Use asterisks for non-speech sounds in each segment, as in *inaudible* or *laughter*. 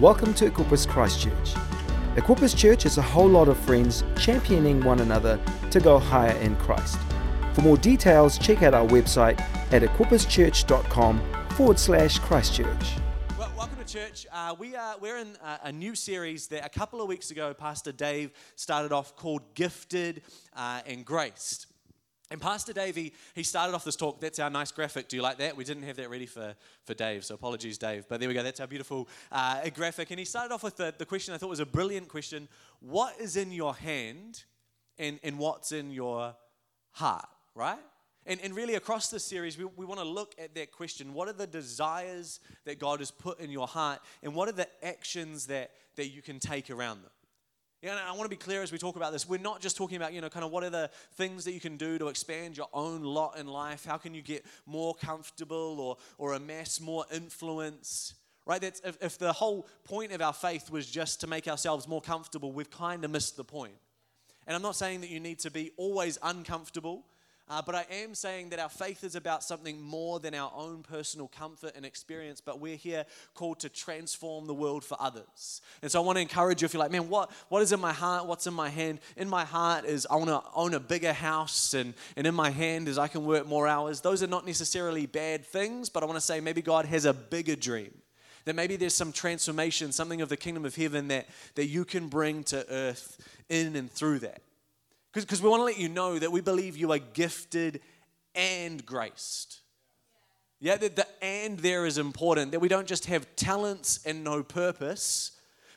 Welcome to Equippers Christchurch. Equippers Church is a whole lot of friends championing one another to go higher in Christ. For more details, check out our website at equipperschurch.com forward slash Christchurch. Well, welcome to church. Uh, we are, we're in a, a, new series that a couple of weeks ago, Pastor Dave started off called Gifted uh, and Graced. And Pastor Davey, he started off this talk. That's our nice graphic. Do you like that? We didn't have that ready for, for Dave, so apologies, Dave. But there we go. That's our beautiful uh, graphic. And he started off with the, the question I thought was a brilliant question What is in your hand and, and what's in your heart, right? And, and really, across this series, we, we want to look at that question. What are the desires that God has put in your heart? And what are the actions that, that you can take around them? Know, I want to be clear as we talk about this. We're not just talking about, you know, kind of what are the things that you can do to expand your own lot in life? How can you get more comfortable or, or amass more influence? Right? That's, if, if the whole point of our faith was just to make ourselves more comfortable, we've kind of missed the point. And I'm not saying that you need to be always uncomfortable. Uh, but I am saying that our faith is about something more than our own personal comfort and experience, but we're here called to transform the world for others. And so I want to encourage you if you're like, man, what, what is in my heart? What's in my hand? In my heart is I want to own a bigger house, and, and in my hand is I can work more hours. Those are not necessarily bad things, but I want to say maybe God has a bigger dream. That maybe there's some transformation, something of the kingdom of heaven that, that you can bring to earth in and through that. Because we want to let you know that we believe you are gifted and graced. Yeah, the, the and there is important, that we don't just have talents and no purpose,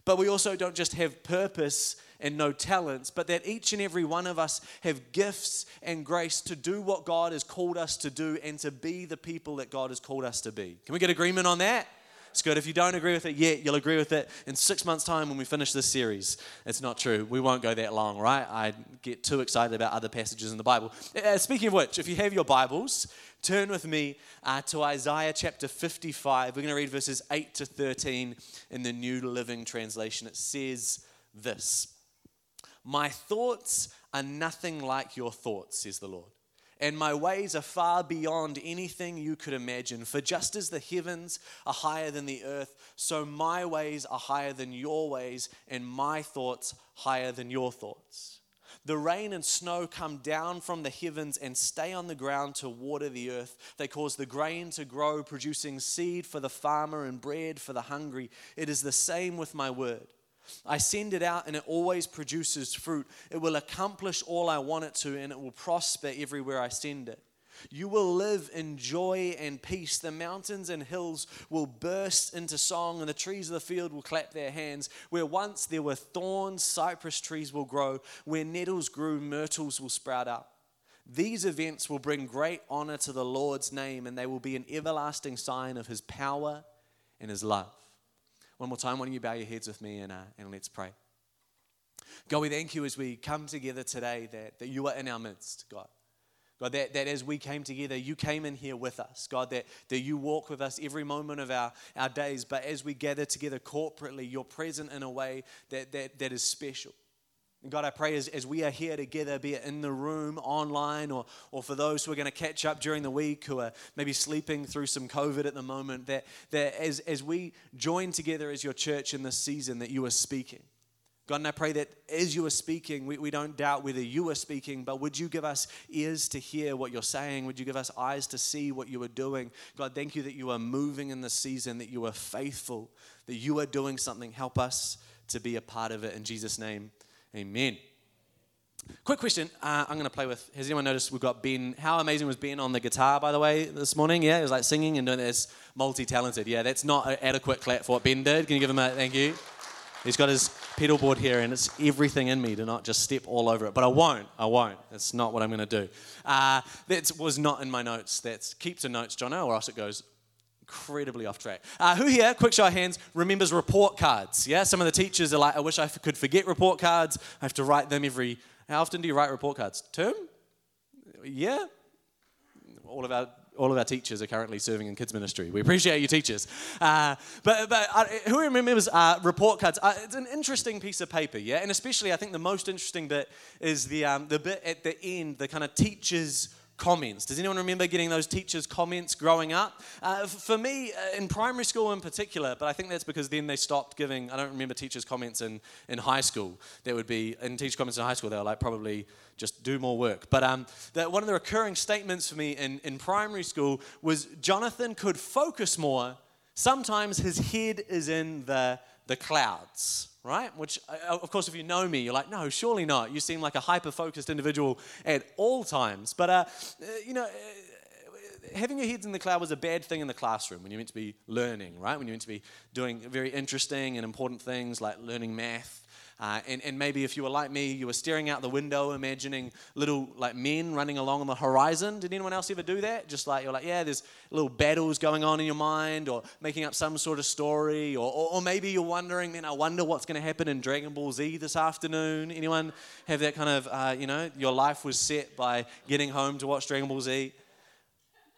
but we also don't just have purpose and no talents, but that each and every one of us have gifts and grace to do what God has called us to do and to be the people that God has called us to be. Can we get agreement on that? It's good. If you don't agree with it yet, you'll agree with it in six months' time when we finish this series. It's not true. We won't go that long, right? I get too excited about other passages in the Bible. Uh, speaking of which, if you have your Bibles, turn with me uh, to Isaiah chapter 55. We're going to read verses 8 to 13 in the New Living Translation. It says this My thoughts are nothing like your thoughts, says the Lord and my ways are far beyond anything you could imagine. For just as the heavens are higher than the earth, so my ways are higher than your ways, and my thoughts higher than your thoughts. The rain and snow come down from the heavens and stay on the ground to water the earth. They cause the grain to grow, producing seed for the farmer and bread for the hungry. It is the same with my word. I send it out and it always produces fruit. It will accomplish all I want it to and it will prosper everywhere I send it. You will live in joy and peace. The mountains and hills will burst into song, and the trees of the field will clap their hands. Where once there were thorns, cypress trees will grow. Where nettles grew, myrtles will sprout up. These events will bring great honor to the Lord's name, and they will be an everlasting sign of his power and his love. One more time, why don't you bow your heads with me and, uh, and let's pray. God, we thank you as we come together today that, that you are in our midst, God. God, that, that as we came together, you came in here with us. God, that, that you walk with us every moment of our, our days. But as we gather together corporately, you're present in a way that, that, that is special. God, I pray as, as we are here together, be it in the room, online, or, or for those who are going to catch up during the week who are maybe sleeping through some COVID at the moment, that, that as, as we join together as your church in this season, that you are speaking. God, and I pray that as you are speaking, we, we don't doubt whether you are speaking, but would you give us ears to hear what you're saying? Would you give us eyes to see what you are doing? God, thank you that you are moving in this season, that you are faithful, that you are doing something. Help us to be a part of it. In Jesus' name. Amen. Quick question. Uh, I'm going to play with. Has anyone noticed we've got Ben? How amazing was Ben on the guitar, by the way, this morning? Yeah, he was like singing and doing this, multi talented. Yeah, that's not an adequate clap for what Ben did. Can you give him a thank you? He's got his pedal board here, and it's everything in me to not just step all over it. But I won't. I won't. That's not what I'm going to do. Uh, that was not in my notes. That's keep to notes, Jono, or else it goes incredibly off track. Uh, who here, quick show of hands, remembers report cards? Yeah, some of the teachers are like, I wish I could forget report cards. I have to write them every. How often do you write report cards? Term? Yeah. All of our all of our teachers are currently serving in kids ministry. We appreciate you, teachers. Uh, but but uh, who remembers uh, report cards? Uh, it's an interesting piece of paper, yeah. And especially, I think the most interesting bit is the um, the bit at the end, the kind of teachers comments. Does anyone remember getting those teachers' comments growing up? Uh, for me, uh, in primary school in particular, but I think that's because then they stopped giving, I don't remember teachers' comments in, in high school. There would be, in teacher comments in high school, they were like probably just do more work. But um, the, one of the recurring statements for me in, in primary school was Jonathan could focus more. Sometimes his head is in the, the clouds right? Which, uh, of course, if you know me, you're like, no, surely not. You seem like a hyper focused individual at all times. But, uh, uh, you know, uh, having your heads in the cloud was a bad thing in the classroom when you're meant to be learning, right? When you're meant to be doing very interesting and important things like learning math uh, and, and maybe if you were like me, you were staring out the window, imagining little like men running along on the horizon. Did anyone else ever do that? Just like you're like, yeah, there's little battles going on in your mind, or making up some sort of story, or, or, or maybe you're wondering, man, I wonder what's going to happen in Dragon Ball Z this afternoon. Anyone have that kind of, uh, you know, your life was set by getting home to watch Dragon Ball Z?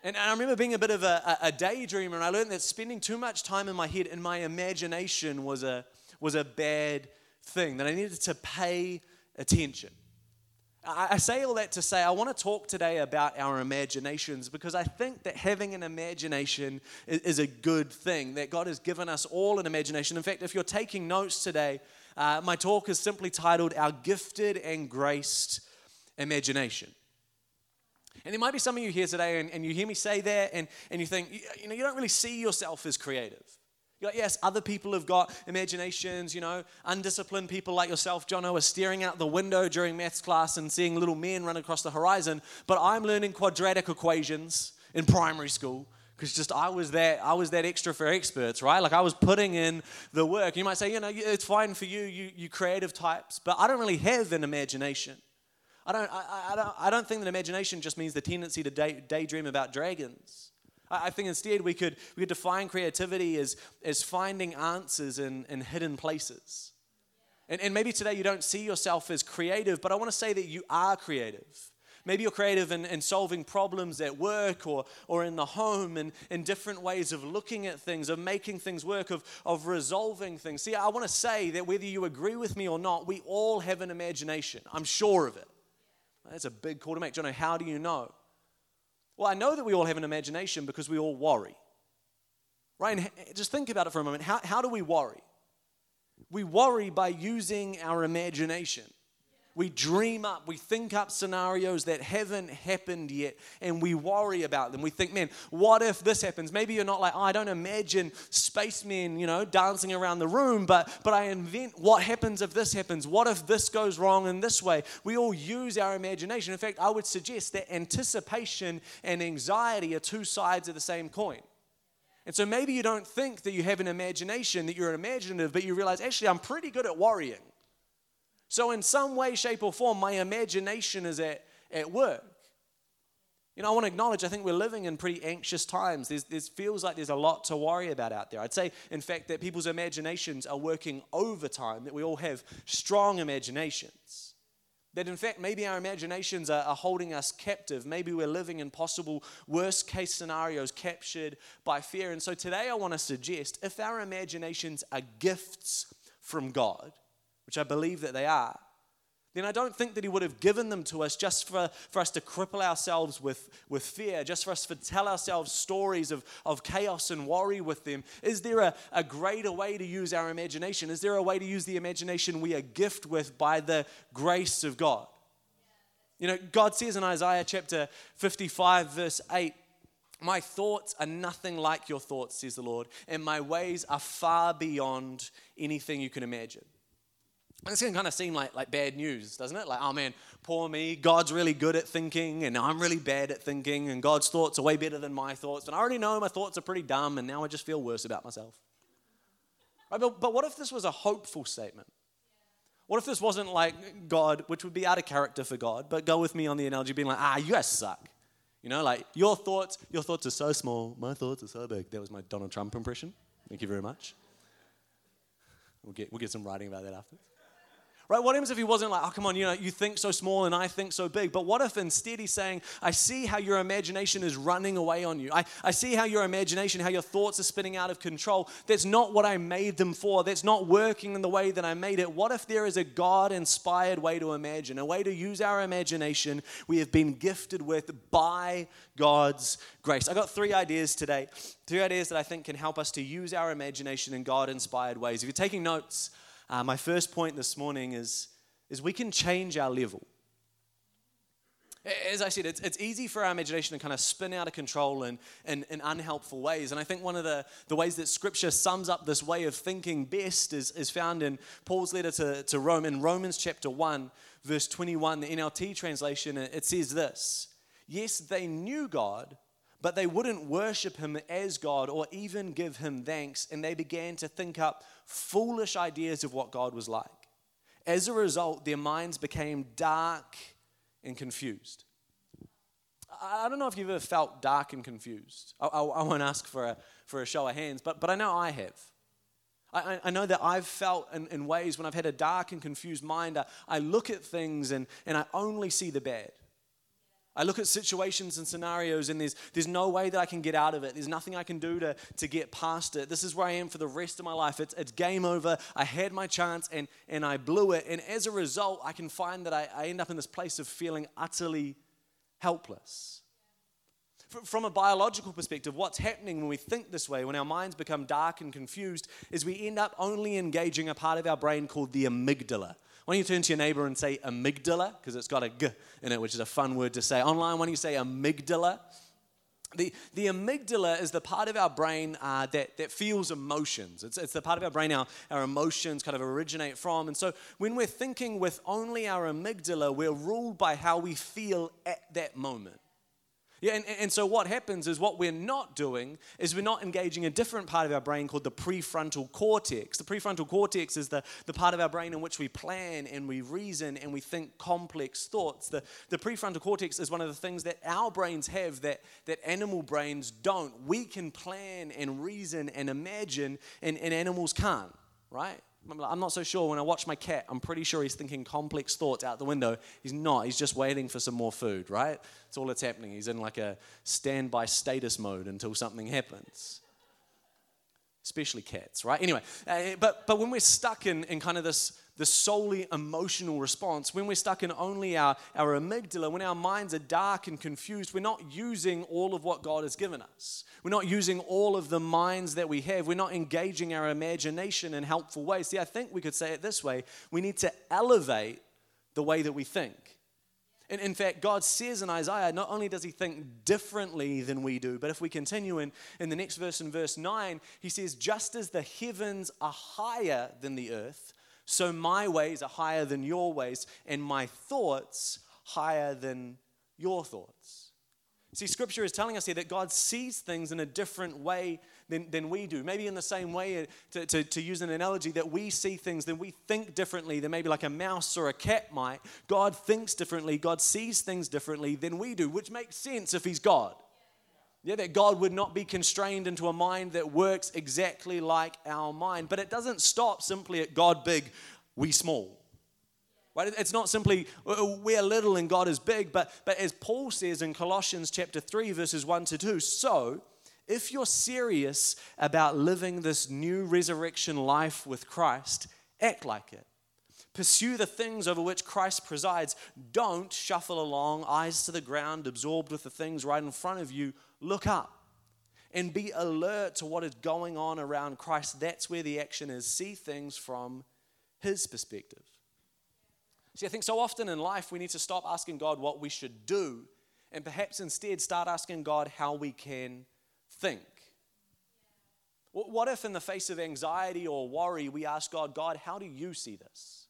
And I remember being a bit of a, a daydreamer, and I learned that spending too much time in my head and my imagination was a, was a bad thing, that I needed to pay attention. I say all that to say I want to talk today about our imaginations because I think that having an imagination is a good thing, that God has given us all an imagination. In fact, if you're taking notes today, uh, my talk is simply titled Our Gifted and Graced Imagination. And there might be some of you here today and, and you hear me say that and, and you think, you know, you don't really see yourself as creative. You're like, yes, other people have got imaginations, you know, undisciplined people like yourself, Jono, are staring out the window during maths class and seeing little men run across the horizon. But I'm learning quadratic equations in primary school because just I was that I was that extra for experts, right? Like I was putting in the work. You might say, you know, it's fine for you, you, you creative types, but I don't really have an imagination. I don't, I, I, don't, I don't think that imagination just means the tendency to day, daydream about dragons. I think instead we could, we could define creativity as, as finding answers in, in hidden places. And, and maybe today you don't see yourself as creative, but I want to say that you are creative. Maybe you're creative in, in solving problems at work or, or in the home and in different ways of looking at things, of making things work, of, of resolving things. See, I want to say that whether you agree with me or not, we all have an imagination. I'm sure of it. That's a big call to make. Jono, how do you know? Well, I know that we all have an imagination because we all worry. Right? And just think about it for a moment. How, how do we worry? We worry by using our imagination. We dream up, we think up scenarios that haven't happened yet, and we worry about them. We think, man, what if this happens? Maybe you're not like, oh, I don't imagine spacemen, you know, dancing around the room, but, but I invent what happens if this happens? What if this goes wrong in this way? We all use our imagination. In fact, I would suggest that anticipation and anxiety are two sides of the same coin. And so maybe you don't think that you have an imagination, that you're imaginative, but you realize, actually, I'm pretty good at worrying. So, in some way, shape, or form, my imagination is at, at work. You know, I want to acknowledge, I think we're living in pretty anxious times. There's, there's feels like there's a lot to worry about out there. I'd say, in fact, that people's imaginations are working overtime, that we all have strong imaginations. That, in fact, maybe our imaginations are, are holding us captive. Maybe we're living in possible worst case scenarios captured by fear. And so today I want to suggest if our imaginations are gifts from God, which I believe that they are, then I don't think that He would have given them to us just for, for us to cripple ourselves with, with fear, just for us to tell ourselves stories of, of chaos and worry with them. Is there a, a greater way to use our imagination? Is there a way to use the imagination we are gifted with by the grace of God? You know, God says in Isaiah chapter 55, verse 8, my thoughts are nothing like your thoughts, says the Lord, and my ways are far beyond anything you can imagine. This can kind of seem like, like bad news, doesn't it? Like, oh man, poor me. God's really good at thinking, and I'm really bad at thinking, and God's thoughts are way better than my thoughts. And I already know my thoughts are pretty dumb, and now I just feel worse about myself. Right? But, but what if this was a hopeful statement? What if this wasn't like God, which would be out of character for God, but go with me on the analogy being like, ah, you guys suck. You know, like your thoughts, your thoughts are so small, my thoughts are so big. That was my Donald Trump impression. Thank you very much. We'll get, we'll get some writing about that after. Right? What happens if he wasn't like, oh, come on, you know, you think so small and I think so big? But what if instead he's saying, I see how your imagination is running away on you. I, I see how your imagination, how your thoughts are spinning out of control. That's not what I made them for. That's not working in the way that I made it. What if there is a God inspired way to imagine, a way to use our imagination we have been gifted with by God's grace? I got three ideas today. Three ideas that I think can help us to use our imagination in God inspired ways. If you're taking notes, uh, my first point this morning is, is we can change our level. As I said, it's, it's easy for our imagination to kind of spin out of control in, in, in, unhelpful ways. And I think one of the, the ways that Scripture sums up this way of thinking best is, is found in Paul's letter to, to Rome. In Romans chapter 1, verse 21, the NLT translation, it says this Yes, they knew God, but they wouldn't worship him as God or even give him thanks. And they began to think up foolish ideas of what God was like. As a result, their minds became dark and confused. I don't know if you've ever felt dark and confused. I, I, I won't ask for a, for a show of hands, but, but I know I have. I, I know that I've felt in, in ways when I've had a dark and confused mind, I, I look at things and, and I only see the bad. I look at situations and scenarios, and there's, there's no way that I can get out of it. There's nothing I can do to, to get past it. This is where I am for the rest of my life. It's, it's game over. I had my chance and, and I blew it. And as a result, I can find that I, I end up in this place of feeling utterly helpless. From a biological perspective, what's happening when we think this way, when our minds become dark and confused, is we end up only engaging a part of our brain called the amygdala. Why don't you turn to your neighbor and say amygdala? Because it's got a g in it, which is a fun word to say. Online, why don't you say amygdala? The, the amygdala is the part of our brain uh, that, that feels emotions. It's, it's the part of our brain our, our emotions kind of originate from. And so when we're thinking with only our amygdala, we're ruled by how we feel at that moment. Yeah, and, and so what happens is what we're not doing is we're not engaging a different part of our brain called the prefrontal cortex. The prefrontal cortex is the, the part of our brain in which we plan and we reason and we think complex thoughts. The, the prefrontal cortex is one of the things that our brains have that, that animal brains don't. We can plan and reason and imagine, and, and animals can't, right? I'm not so sure when I watch my cat, I'm pretty sure he's thinking complex thoughts out the window. He's not. He's just waiting for some more food, right? That's all that's happening. He's in like a standby status mode until something happens. Especially cats, right? Anyway, uh, but, but when we're stuck in, in kind of this the solely emotional response, when we're stuck in only our, our amygdala, when our minds are dark and confused, we're not using all of what God has given us. We're not using all of the minds that we have. We're not engaging our imagination in helpful ways. See, I think we could say it this way we need to elevate the way that we think. And in fact, God says in Isaiah, not only does he think differently than we do, but if we continue in, in the next verse, in verse 9, he says, Just as the heavens are higher than the earth, so my ways are higher than your ways, and my thoughts higher than your thoughts. See, scripture is telling us here that God sees things in a different way than, than we do. Maybe in the same way, uh, to, to, to use an analogy, that we see things, then we think differently than maybe like a mouse or a cat might. God thinks differently, God sees things differently than we do, which makes sense if He's God. Yeah, that God would not be constrained into a mind that works exactly like our mind. But it doesn't stop simply at God big, we small. Right? It's not simply uh, uh, we're little and God is big, but, but as Paul says in Colossians chapter 3, verses 1 to 2, so if you're serious about living this new resurrection life with Christ, act like it. Pursue the things over which Christ presides. Don't shuffle along, eyes to the ground, absorbed with the things right in front of you. Look up and be alert to what is going on around Christ. That's where the action is. See things from His perspective. See, I think so often in life we need to stop asking God what we should do and perhaps instead start asking God how we can think. What if, in the face of anxiety or worry, we ask God, God, how do you see this?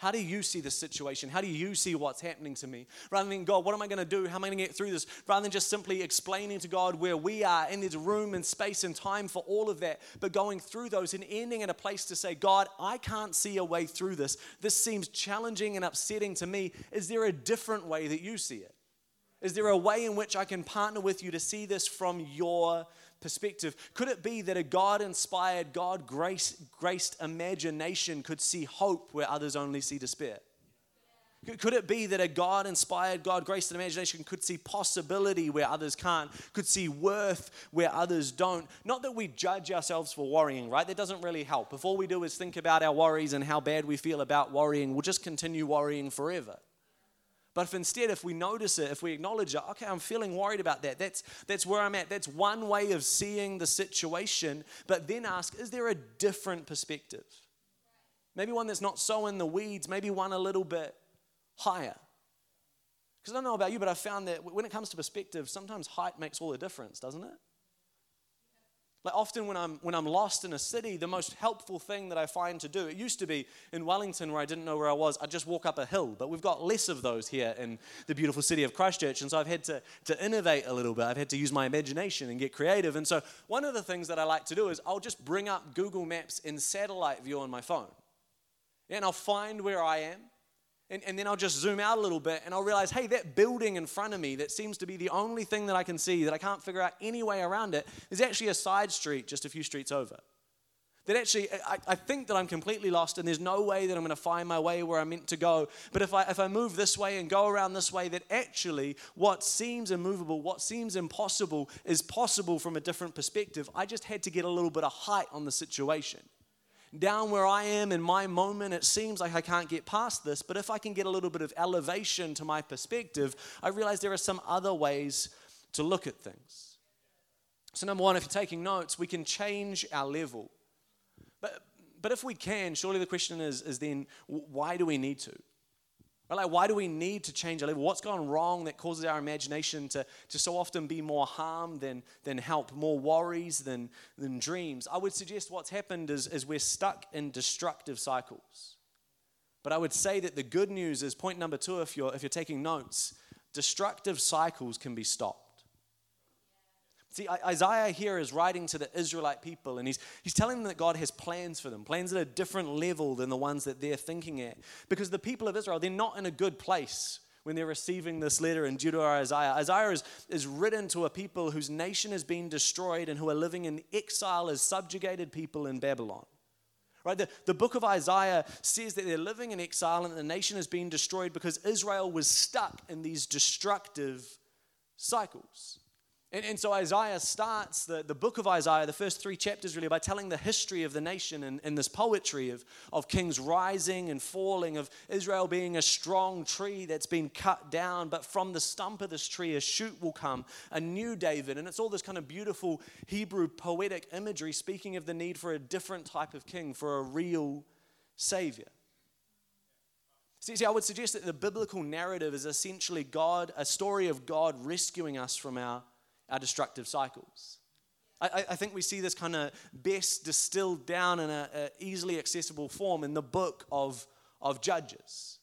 How do you see the situation? How do you see what's happening to me? Rather than, God, what am I going to do? How am I going to get through this? Rather than just simply explaining to God where we are, and there's room and space and time for all of that, but going through those and ending in a place to say, God, I can't see a way through this. This seems challenging and upsetting to me. Is there a different way that you see it? Is there a way in which I can partner with you to see this from your perspective? Could it be that a God inspired, God graced imagination could see hope where others only see despair? Could it be that a God inspired, God graced imagination could see possibility where others can't, could see worth where others don't? Not that we judge ourselves for worrying, right? That doesn't really help. If all we do is think about our worries and how bad we feel about worrying, we'll just continue worrying forever. But if instead, if we notice it, if we acknowledge it, okay, I'm feeling worried about that. That's, that's where I'm at. That's one way of seeing the situation. But then ask, is there a different perspective? Maybe one that's not so in the weeds, maybe one a little bit higher. Because I don't know about you, but I've found that when it comes to perspective, sometimes height makes all the difference, doesn't it? Like often when I'm when I'm lost in a city, the most helpful thing that I find to do, it used to be in Wellington where I didn't know where I was, I'd just walk up a hill. But we've got less of those here in the beautiful city of Christchurch. And so I've had to, to innovate a little bit. I've had to use my imagination and get creative. And so one of the things that I like to do is I'll just bring up Google Maps in satellite view on my phone. And I'll find where I am. And, and, then I'll just zoom out a little bit and I'll realize, hey, that building in front of me that seems to be the only thing that I can see, that I can't figure out any way around it, is actually a side street just a few streets over. That actually, I, I think that I'm completely lost and there's no way that I'm going to find my way where I'm meant to go. But if I, if I move this way and go around this way, that actually what seems immovable, what seems impossible, is possible from a different perspective. I just had to get a little bit of height on the situation down where I am in my moment, it seems like I can't get past this. But if I can get a little bit of elevation to my perspective, I realize there are some other ways to look at things. So, number one, if you're taking notes, we can change our level. But, but if we can, surely the question is, is then why do we need to? Right? Like, why do we need to change our level? What's gone wrong that causes our imagination to, to so often be more harm than, than help, more worries than, than dreams? I would suggest what's happened is, is we're stuck in destructive cycles. But I would say that the good news is point number two, if you're, if you're taking notes, destructive cycles can be stopped. See, Isaiah here is writing to the Israelite people, and he's, he's telling them that God has plans for them, plans at a different level than the ones that they're thinking at. Because the people of Israel, they're not in a good place when they're receiving this letter in Judah or Isaiah. Isaiah is, is written to a people whose nation has been destroyed and who are living in exile as subjugated people in Babylon. Right? The, the book of Isaiah says that they're living in exile and the nation has been destroyed because Israel was stuck in these destructive cycles. And, and so Isaiah starts the, the book of Isaiah, the first three chapters really, by telling the history of the nation and, and this poetry of, of kings rising and falling, of Israel being a strong tree that's been cut down, but from the stump of this tree a shoot will come, a new David. And it's all this kind of beautiful Hebrew poetic imagery speaking of the need for a different type of king, for a real Savior. See, see, I would suggest that the biblical narrative is essentially God, a story of God rescuing us from our our destructive cycles. I, I think we see this kind of best distilled down in an easily accessible form in the book of, of Judges.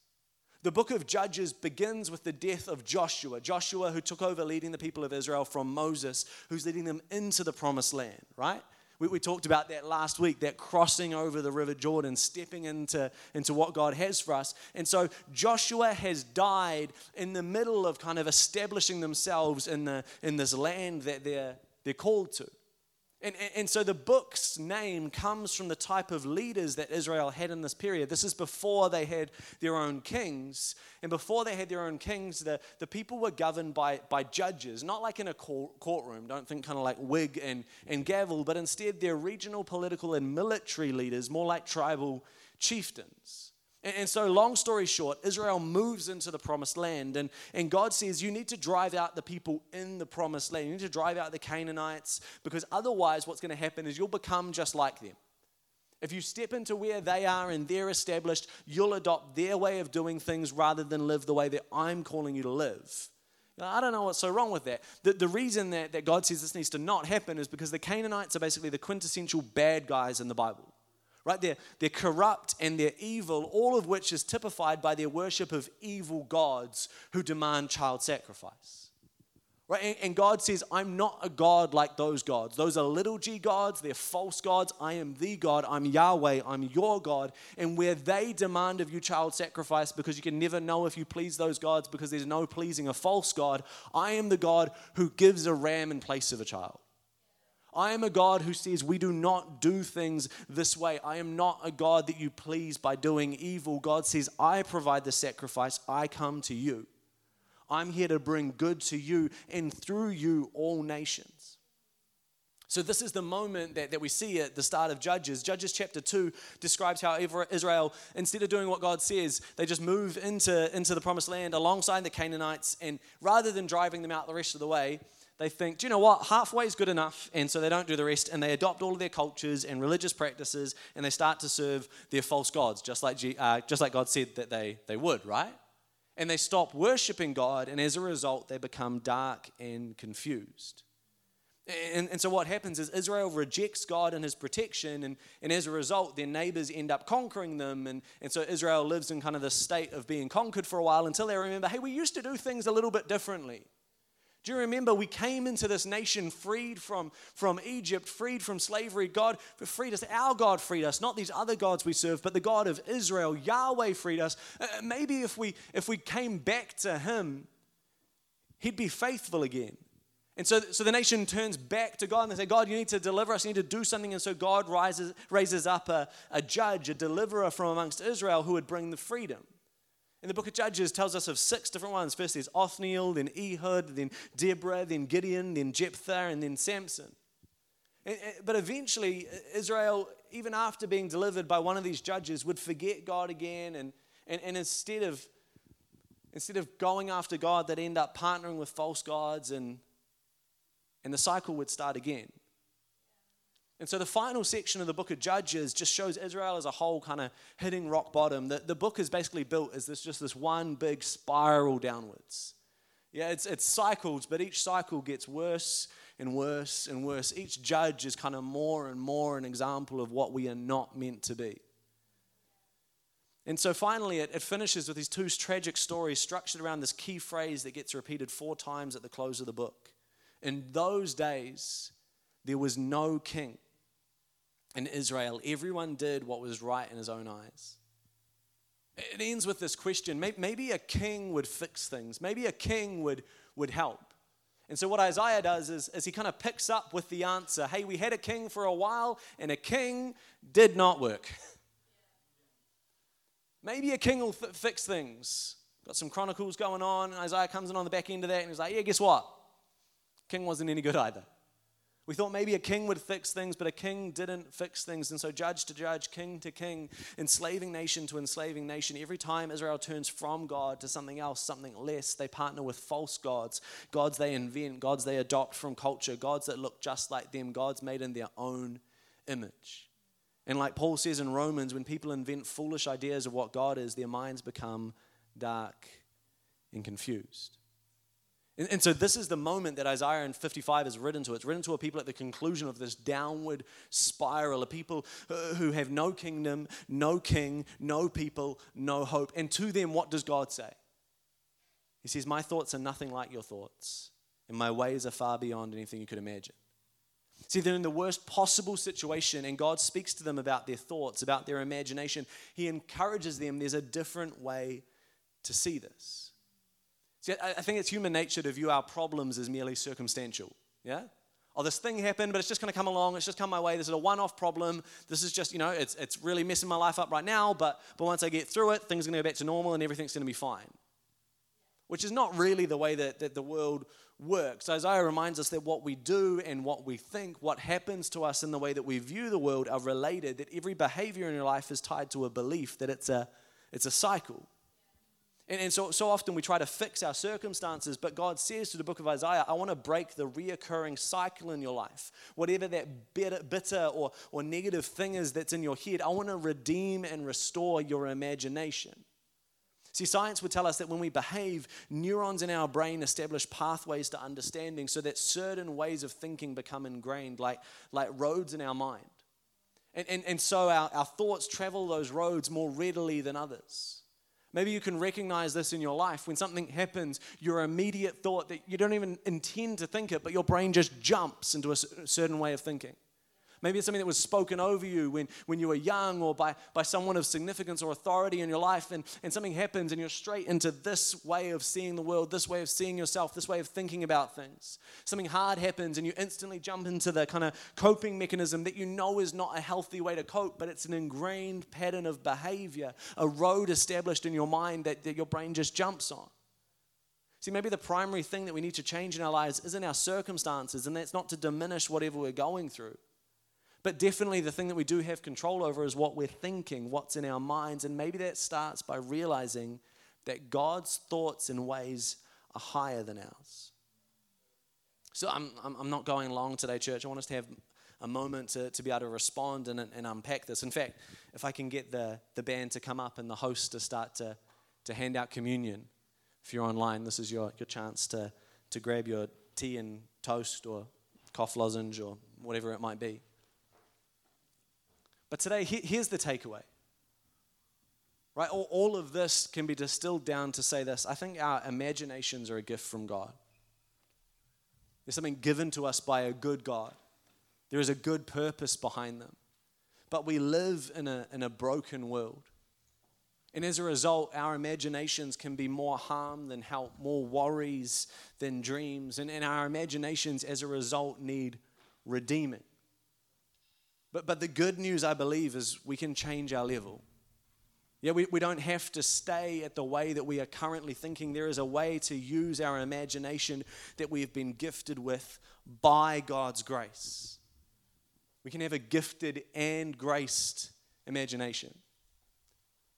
The book of Judges begins with the death of Joshua. Joshua, who took over leading the people of Israel from Moses, who's leading them into the promised land, right? We, we talked about that last week, that crossing over the River Jordan, stepping into, into what God has for us. And so Joshua has died in the middle of kind of establishing themselves in, the, in this land that they're, they're called to. And, and, so the book's name comes from the type of leaders that Israel had in this period. This is before they had their own kings. And before they had their own kings, the, the people were governed by, by judges, not like in a court, courtroom, don't think kind of like wig and, and gavel, but instead they're regional political and military leaders, more like tribal chieftains. And so, long story short, Israel moves into the promised land, and, and God says, You need to drive out the people in the promised land. You need to drive out the Canaanites, because otherwise, what's going to happen is you'll become just like them. If you step into where they are and they're established, you'll adopt their way of doing things rather than live the way that I'm calling you to live. I don't know what's so wrong with that. The, the reason that, that God says this needs to not happen is because the Canaanites are basically the quintessential bad guys in the Bible right? They're, they're corrupt and they're evil, all of which is typified by their worship of evil gods who demand child sacrifice. Right? And, God says, I'm not a God like those gods. Those are little g gods, they're false gods. I am the God, I'm Yahweh, I'm your God. And where they demand of you child sacrifice because you can never know if you please those gods because there's no pleasing a false God, I am the God who gives a ram in place of a child. I am a God who says we do not do things this way. I am not a God that you please by doing evil. God says, I provide the sacrifice, I come to you. I'm here to bring good to you and through you all nations. So, this is the moment that, that we see at the start of Judges. Judges chapter 2 describes how Israel, instead of doing what God says, they just move into, into the promised land alongside the Canaanites. And rather than driving them out the rest of the way, they think, do you know what? Halfway is good enough. And so they don't do the rest. And they adopt all of their cultures and religious practices and they start to serve their false gods, just like, uh, just like God said that they, they would, right? And they stop worshiping God. And as a result, they become dark and confused. And, and, so what happens is Israel rejects God and his protection, and, and as a result, their neighbors end up conquering them. And, and so Israel lives in kind of this state of being conquered for a while until they remember, hey, we used to do things a little bit differently. Do you remember we came into this nation freed from, from Egypt, freed from slavery? God freed us. Our God freed us, not these other gods we serve, but the God of Israel, Yahweh freed us. Uh, maybe if we, if we came back to Him, He'd be faithful again. And so, so the nation turns back to God and they say, God, you need to deliver us, you need to do something. And so God rises, raises up a, a judge, a deliverer from amongst Israel who would bring the freedom. In the book of Judges tells us of six different ones. First there's Othniel, then Ehud, then Deborah, then Gideon, then Jephthah, and then Samson. Eh, eh, but eventually, Israel, even after being delivered by one of these judges, would forget God again. And, and, and instead, of, instead of going after God, they'd end up partnering with false gods and and the cycle would start again. And so the final section of the book of Judges just shows Israel as a whole kind of hitting rock bottom. The, the book is basically built as this just this one big spiral downwards. Yeah, it's, it's cycles, but each cycle gets worse and worse and worse. Each judge is kind of more and more an example of what we are not meant to be. And so finally, it, it finishes with these two tragic stories structured around this key phrase that gets repeated four times at the close of the book. In those days, there was no king in Israel. Everyone did what was right in his own eyes. It ends with this question maybe a king would fix things, maybe a king would, would help. And so, what Isaiah does is, is he kind of picks up with the answer hey, we had a king for a while, and a king did not work. *laughs* maybe a king will f- fix things. Got some chronicles going on, and Isaiah comes in on the back end of that, and he's like, yeah, guess what? King wasn't any good either. We thought maybe a king would fix things, but a king didn't fix things. And so, judge to judge, king to king, enslaving nation to enslaving nation, every time Israel turns from God to something else, something less, they partner with false gods, gods they invent, gods they adopt from culture, gods that look just like them, gods made in their own image. And like Paul says in Romans, when people invent foolish ideas of what God is, their minds become dark and confused. And, and, so this is the moment that Isaiah in 55 is written to. It's written to a people at the conclusion of this downward spiral, a people uh, who have no kingdom, no king, no people, no hope. And to them, what does God say? He says, My thoughts are nothing like your thoughts, and my ways are far beyond anything you could imagine. See, they're in the worst possible situation, and God speaks to them about their thoughts, about their imagination. He encourages them there's a different way to see this. See, I think it's human nature to view our problems as merely circumstantial. Yeah? Oh, this thing happened, but it's just going to come along. It's just come my way. This is a one off problem. This is just, you know, it's, it's really messing my life up right now, but, but once I get through it, things are going to go back to normal and everything's going to be fine. Which is not really the way that, that the world works. Isaiah reminds us that what we do and what we think, what happens to us in the way that we view the world are related, that every behavior in your life is tied to a belief, that it's a, it's a cycle. And, and so, so often we try to fix our circumstances, but God says to the book of Isaiah, I want to break the reoccurring cycle in your life. Whatever that bitter, bitter or, or negative thing is that's in your head, I want to redeem and restore your imagination. See, science would tell us that when we behave, neurons in our brain establish pathways to understanding so that certain ways of thinking become ingrained, like, like roads in our mind. And, and, and so our, our thoughts travel those roads more readily than others. Maybe you can recognize this in your life. When something happens, your immediate thought that you don't even intend to think it, but your brain just jumps into a certain way of thinking. Maybe it's something that was spoken over you when, when you were young or by, by someone of significance or authority in your life, and, and something happens and you're straight into this way of seeing the world, this way of seeing yourself, this way of thinking about things. Something hard happens and you instantly jump into the kind of coping mechanism that you know is not a healthy way to cope, but it's an ingrained pattern of behavior, a road established in your mind that, that your brain just jumps on. See, maybe the primary thing that we need to change in our lives isn't our circumstances, and that's not to diminish whatever we're going through. But definitely, the thing that we do have control over is what we're thinking, what's in our minds. And maybe that starts by realizing that God's thoughts and ways are higher than ours. So I'm, I'm not going long today, church. I want us to have a moment to, to be able to respond and, and unpack this. In fact, if I can get the, the band to come up and the host to start to, to hand out communion, if you're online, this is your, your chance to, to grab your tea and toast or cough lozenge or whatever it might be. But today, here's the takeaway. Right? All, all of this can be distilled down to say this I think our imaginations are a gift from God. There's something given to us by a good God, there is a good purpose behind them. But we live in a, in a broken world. And as a result, our imaginations can be more harm than help, more worries than dreams. And, and our imaginations, as a result, need redeeming. But, but the good news, I believe, is we can change our level. Yeah, we, we don't have to stay at the way that we are currently thinking. There is a way to use our imagination that we have been gifted with by God's grace. We can have a gifted and graced imagination.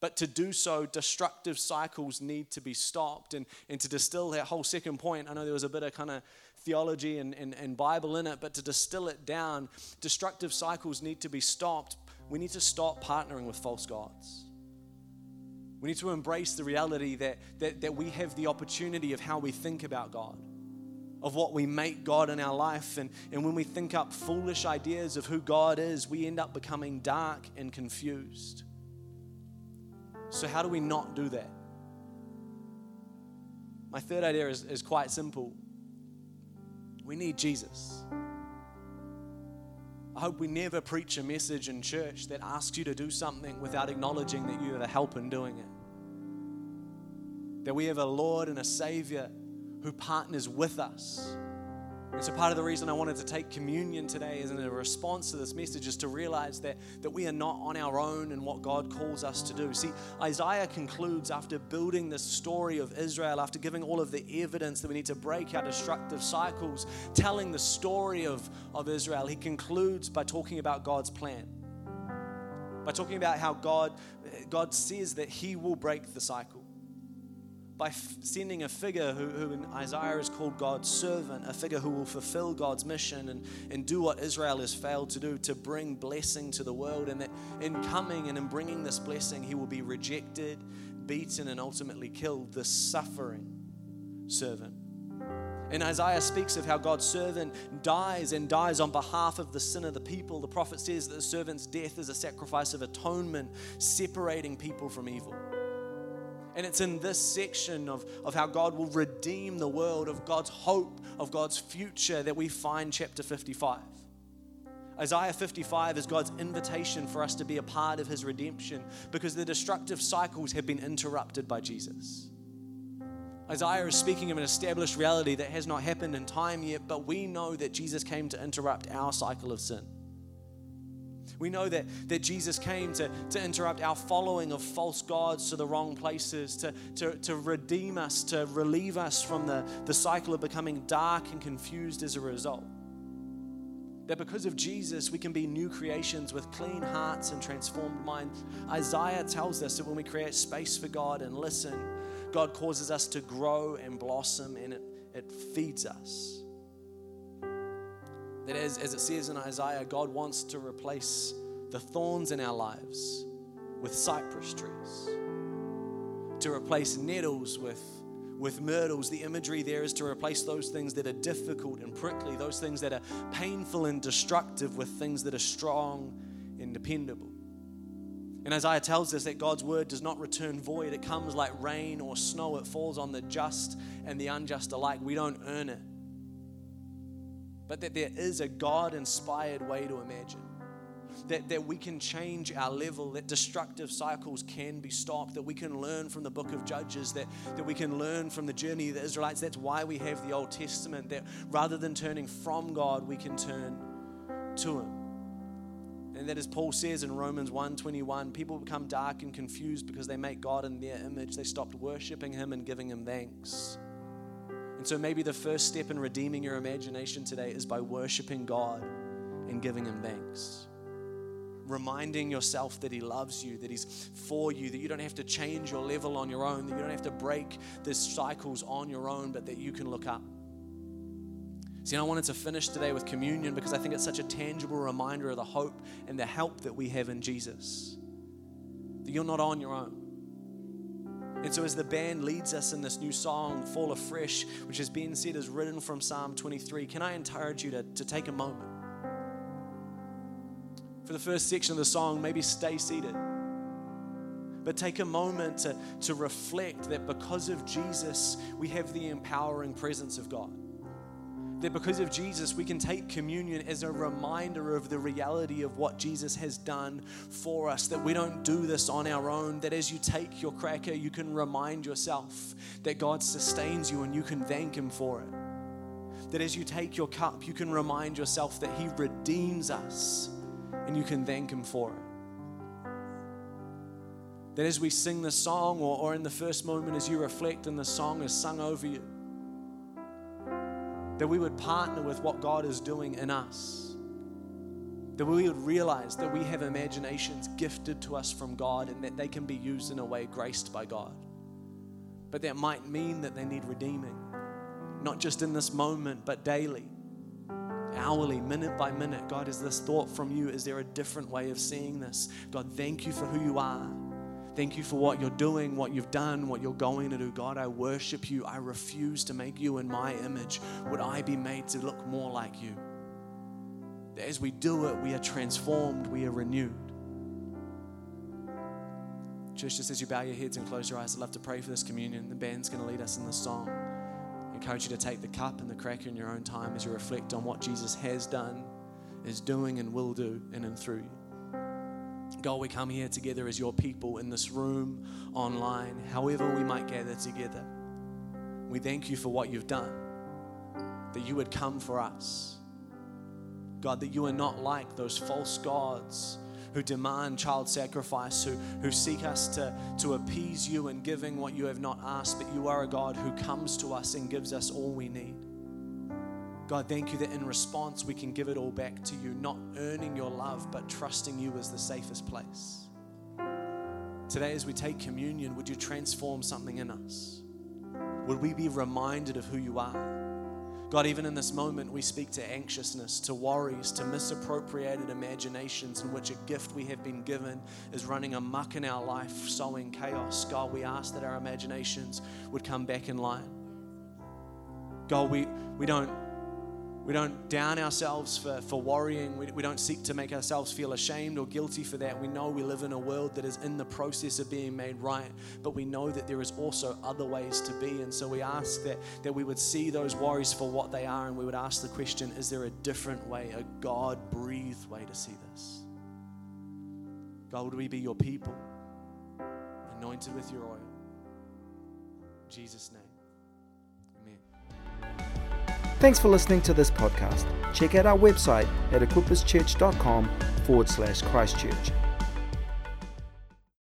But to do so, destructive cycles need to be stopped. And, and to distill that whole second point, I know there was a bit of kind of theology and, and, and Bible in it, but to distill it down, destructive cycles need to be stopped. We need to stop partnering with false gods. We need to embrace the reality that, that, that we have the opportunity of how we think about God, of what we make God in our life. And, and when we think up foolish ideas of who God is, we end up becoming dark and confused. So, how do we not do that? My third idea is, is quite simple we need Jesus. I hope we never preach a message in church that asks you to do something without acknowledging that you are the help in doing it. That we have a Lord and a Savior who partners with us and so, part of the reason I wanted to take communion today is in a response to this message is to realize that, that we are not on our own in what God calls us to do. See, Isaiah concludes after building this story of Israel, after giving all of the evidence that we need to break our destructive cycles, telling the story of, of Israel, he concludes by talking about God's plan. By talking about how God, God says that he will break the cycle by f- sending a figure who, who in Isaiah is called God's servant, a figure who will fulfill God's mission and, and do what Israel has failed to do to bring blessing to the world. And that in coming and in bringing this blessing, he will be rejected, beaten, and ultimately killed, the suffering servant. And Isaiah speaks of how God's servant dies and dies on behalf of the sin of the people. The prophet says that the servant's death is a sacrifice of atonement, separating people from evil. And it's in this section of, of how God will redeem the world, of God's hope, of God's future, that we find chapter 55. Isaiah 55 is God's invitation for us to be a part of his redemption because the destructive cycles have been interrupted by Jesus. Isaiah is speaking of an established reality that has not happened in time yet, but we know that Jesus came to interrupt our cycle of sin. We know that, that Jesus came to, to interrupt our following of false gods to the wrong places, to, to, to redeem us, to relieve us from the, the cycle of becoming dark and confused as a result. That because of Jesus, we can be new creations with clean hearts and transformed minds. Isaiah tells us that when we create space for God and listen, God causes us to grow and blossom and it, it feeds us. That as, as it says in Isaiah, God wants to replace the thorns in our lives with cypress trees, to replace nettles with, with myrtles. The imagery there is to replace those things that are difficult and prickly, those things that are painful and destructive, with things that are strong and dependable. And Isaiah tells us that God's word does not return void. It comes like rain or snow, it falls on the just and the unjust alike. We don't earn it but that there is a God inspired way to imagine. that, that we can change our level, that destructive cycles can be stopped, that we can learn from the book of Judges, that, that we can learn from the journey of the Israelites. That's why we have the Old Testament, that rather than turning from God, we can turn to Him. And that as Paul says in Romans 1:21, people become dark and confused because they make God in their image. They stopped worshiping him and giving him thanks. And so maybe the first step in redeeming your imagination today is by worshiping God and giving him thanks. Reminding yourself that he loves you, that he's for you, that you don't have to change your level on your own, that you don't have to break the cycles on your own, but that you can look up. See, I wanted to finish today with communion because I think it's such a tangible reminder of the hope and the help that we have in Jesus. That you're not on your own. And so, as the band leads us in this new song, Fall Afresh, which has been said is written from Psalm 23, can I encourage you to, to take a moment? For the first section of the song, maybe stay seated. But take a moment to, to reflect that because of Jesus, we have the empowering presence of God that because of Jesus, we can take communion as a reminder of the reality of what Jesus has done for us, that we don't do this on our own, that as you take your cracker, you can remind yourself that God sustains you and you can thank Him for it. That as you take your cup, you can remind yourself that He redeems us and you can thank Him for it. That as we sing the song, or, or in the first moment as you reflect and the song is sung over you, that we would partner with what God is doing in us. That we would realize that we have imaginations gifted to us from God and that they can be used in a way graced by God. But that might mean that they need redeeming, not just in this moment, but daily, hourly, minute by minute. God, is this thought from you? Is there a different way of seeing this? God, thank you for who you are. Thank you for what you're doing, what you've done, what you're going to do. God, I worship you. I refuse to make you in my image. Would I be made to look more like you? As we do it, we are transformed, we are renewed. Church, just as you bow your heads and close your eyes, I'd love to pray for this communion. The band's going to lead us in this song. I encourage you to take the cup and the cracker in your own time as you reflect on what Jesus has done, is doing, and will do in and through you. God, we come here together as your people in this room, online, however we might gather together. We thank you for what you've done, that you would come for us. God, that you are not like those false gods who demand child sacrifice, who, who seek us to, to appease you in giving what you have not asked, but you are a God who comes to us and gives us all we need. God, thank you that in response we can give it all back to you, not earning your love, but trusting you as the safest place. Today, as we take communion, would you transform something in us? Would we be reminded of who you are? God, even in this moment, we speak to anxiousness, to worries, to misappropriated imaginations in which a gift we have been given is running amuck in our life, sowing chaos. God, we ask that our imaginations would come back in line. God, we, we don't we don't down ourselves for, for worrying. We, we don't seek to make ourselves feel ashamed or guilty for that. We know we live in a world that is in the process of being made right, but we know that there is also other ways to be. And so we ask that, that we would see those worries for what they are and we would ask the question is there a different way, a God breathed way to see this? God, would we be your people, anointed with your oil? In Jesus' name. Thanks for listening to this podcast. Check out our website at equipperschurch.com forward slash Christchurch.